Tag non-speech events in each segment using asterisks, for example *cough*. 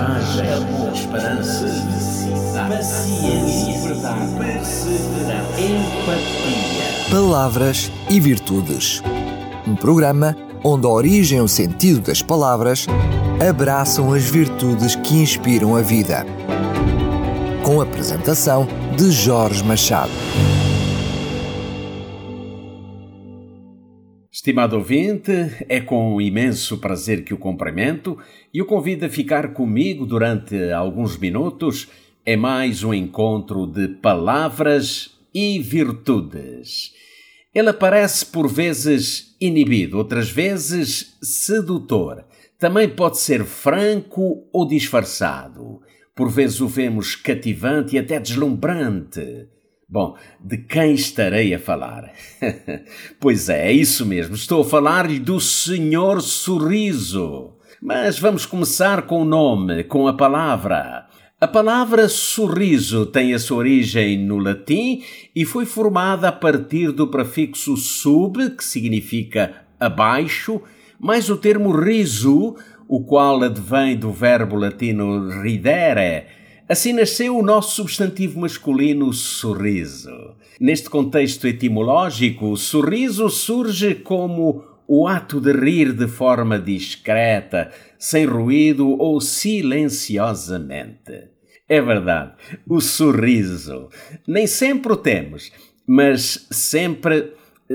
coragem, esperança, paciência, verdade, empatia. Palavras e Virtudes. Um programa onde a origem e o sentido das palavras abraçam as virtudes que inspiram a vida. Com a apresentação de Jorge Machado. Estimado ouvinte, é com imenso prazer que o cumprimento e o convido a ficar comigo durante alguns minutos. É mais um encontro de palavras e virtudes. Ele aparece por vezes inibido, outras vezes sedutor. Também pode ser franco ou disfarçado. Por vezes o vemos cativante e até deslumbrante. Bom, de quem estarei a falar? *laughs* pois é, é isso mesmo. Estou a falar-lhe do Senhor Sorriso. Mas vamos começar com o nome, com a palavra. A palavra sorriso tem a sua origem no latim e foi formada a partir do prefixo sub, que significa abaixo, mais o termo riso, o qual advém do verbo latino ridere, Assim nasceu o nosso substantivo masculino sorriso. Neste contexto etimológico, o sorriso surge como o ato de rir de forma discreta, sem ruído ou silenciosamente. É verdade, o sorriso. Nem sempre o temos, mas sempre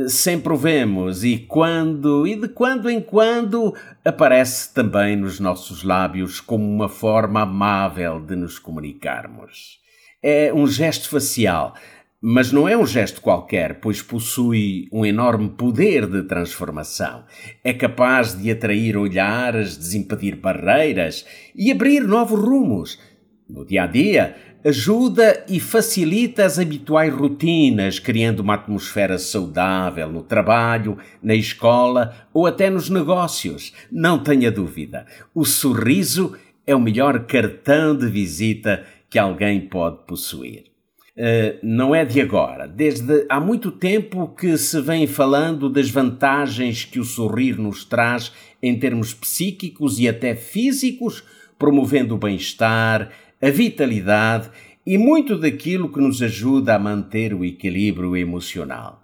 sempre o vemos e quando e de quando em quando aparece também nos nossos lábios como uma forma amável de nos comunicarmos. É um gesto facial, mas não é um gesto qualquer, pois possui um enorme poder de transformação. É capaz de atrair olhares, desimpedir barreiras e abrir novos rumos. No dia a dia, ajuda e facilita as habituais rotinas, criando uma atmosfera saudável no trabalho, na escola ou até nos negócios. Não tenha dúvida, o sorriso é o melhor cartão de visita que alguém pode possuir. Uh, não é de agora. Desde há muito tempo que se vem falando das vantagens que o sorrir nos traz em termos psíquicos e até físicos, promovendo o bem-estar, a vitalidade e muito daquilo que nos ajuda a manter o equilíbrio emocional.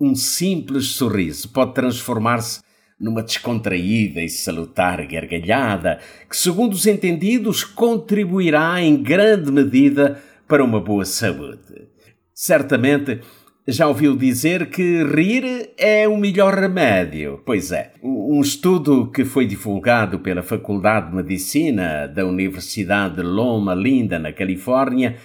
Um simples sorriso pode transformar-se numa descontraída e salutar gargalhada, que, segundo os entendidos, contribuirá em grande medida para uma boa saúde. Certamente, já ouviu dizer que rir é o melhor remédio? Pois é. Um estudo que foi divulgado pela Faculdade de Medicina da Universidade de Loma Linda, na Califórnia,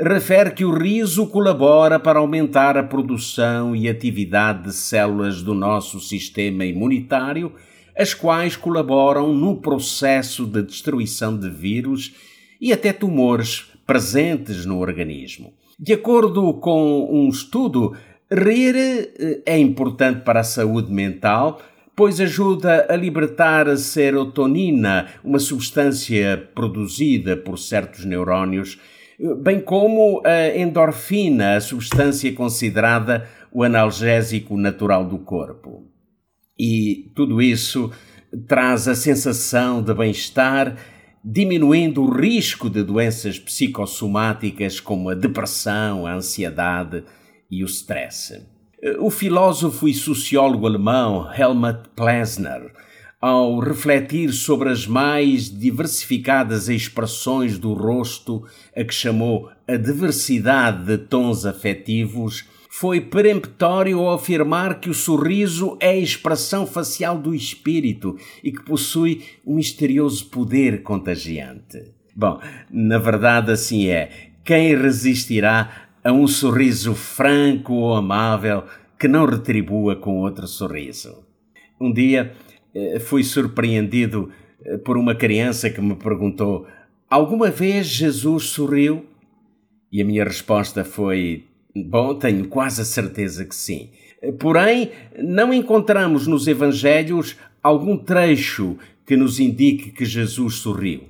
refere que o riso colabora para aumentar a produção e atividade de células do nosso sistema imunitário, as quais colaboram no processo de destruição de vírus e até tumores presentes no organismo. De acordo com um estudo, rir eh, é importante para a saúde mental, pois ajuda a libertar a serotonina, uma substância produzida por certos neurónios, eh, bem como a endorfina, a substância considerada o analgésico natural do corpo. E tudo isso traz a sensação de bem-estar diminuindo o risco de doenças psicossomáticas como a depressão, a ansiedade e o stress. O filósofo e sociólogo alemão Helmut Plessner, ao refletir sobre as mais diversificadas expressões do rosto, a que chamou a diversidade de tons afetivos, foi peremptório ao afirmar que o sorriso é a expressão facial do espírito e que possui um misterioso poder contagiante. Bom, na verdade assim é. Quem resistirá a um sorriso franco ou amável que não retribua com outro sorriso? Um dia eh, fui surpreendido eh, por uma criança que me perguntou: Alguma vez Jesus sorriu? E a minha resposta foi: Bom, tenho quase a certeza que sim. Porém, não encontramos nos Evangelhos algum trecho que nos indique que Jesus sorriu.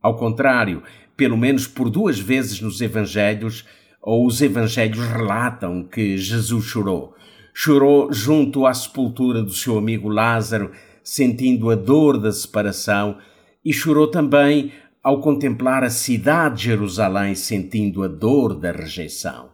Ao contrário, pelo menos por duas vezes nos Evangelhos, ou os Evangelhos relatam que Jesus chorou. Chorou junto à sepultura do seu amigo Lázaro, sentindo a dor da separação, e chorou também ao contemplar a cidade de Jerusalém sentindo a dor da rejeição.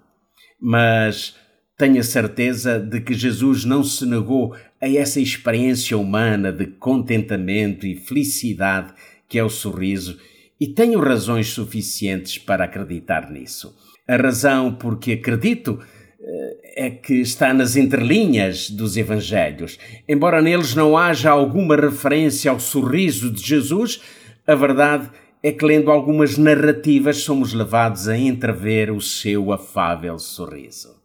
Mas tenho a certeza de que Jesus não se negou a essa experiência humana de contentamento e felicidade que é o sorriso, e tenho razões suficientes para acreditar nisso. A razão por que acredito eh, é que está nas entrelinhas dos Evangelhos. Embora neles não haja alguma referência ao sorriso de Jesus, a verdade é que, lendo algumas narrativas, somos levados a entrever o seu afável sorriso.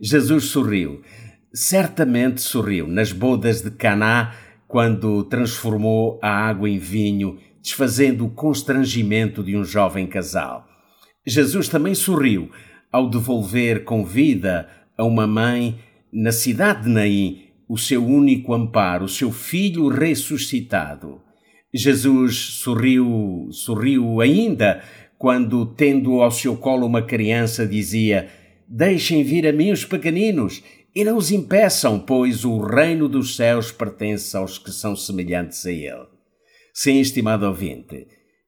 Jesus sorriu. Certamente sorriu nas bodas de Caná quando transformou a água em vinho, desfazendo o constrangimento de um jovem casal. Jesus também sorriu ao devolver com vida a uma mãe na cidade de Naim o seu único amparo, o seu filho ressuscitado. Jesus sorriu, sorriu ainda quando, tendo ao seu colo uma criança, dizia: Deixem vir a mim os pequeninos e não os impeçam, pois o reino dos céus pertence aos que são semelhantes a ele. Sim, estimado ouvinte,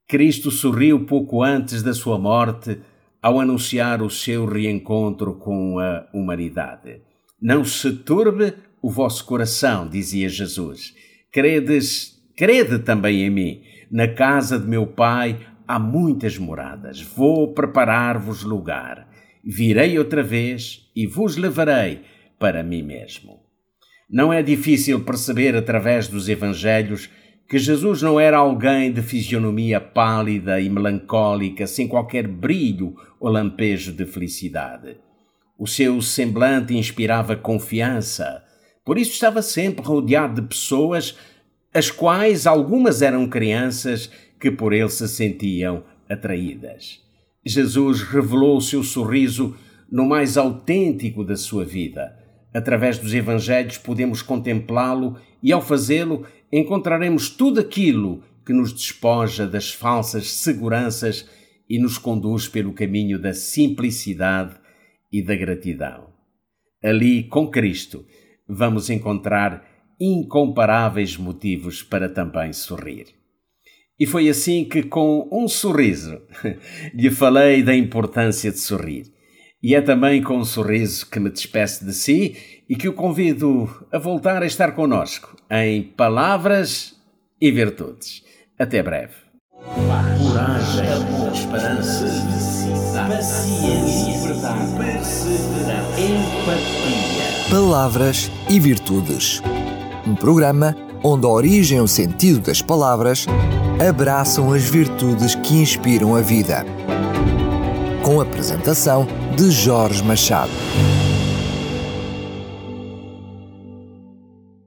Cristo sorriu pouco antes da sua morte ao anunciar o seu reencontro com a humanidade. Não se turbe o vosso coração, dizia Jesus. Credes, crede também em mim. Na casa de meu Pai há muitas moradas. Vou preparar-vos lugar virei outra vez e vos levarei para mim mesmo. Não é difícil perceber através dos Evangelhos que Jesus não era alguém de fisionomia pálida e melancólica, sem qualquer brilho ou lampejo de felicidade. O seu semblante inspirava confiança, por isso estava sempre rodeado de pessoas, as quais algumas eram crianças que por ele se sentiam atraídas. Jesus revelou o seu sorriso no mais autêntico da sua vida. Através dos Evangelhos podemos contemplá-lo e, ao fazê-lo, encontraremos tudo aquilo que nos despoja das falsas seguranças e nos conduz pelo caminho da simplicidade e da gratidão. Ali, com Cristo, vamos encontrar incomparáveis motivos para também sorrir. E foi assim que, com um sorriso, *laughs* lhe falei da importância de sorrir. E é também com um sorriso que me despeço de si e que o convido a voltar a estar conosco em Palavras e Virtudes. Até breve. Coragem, amor, esperança, paciência, verdade, perseverança, empatia. Palavras e Virtudes. Um programa onde a origem e o sentido das palavras abraçam as virtudes que inspiram a vida. Com a apresentação de Jorge Machado.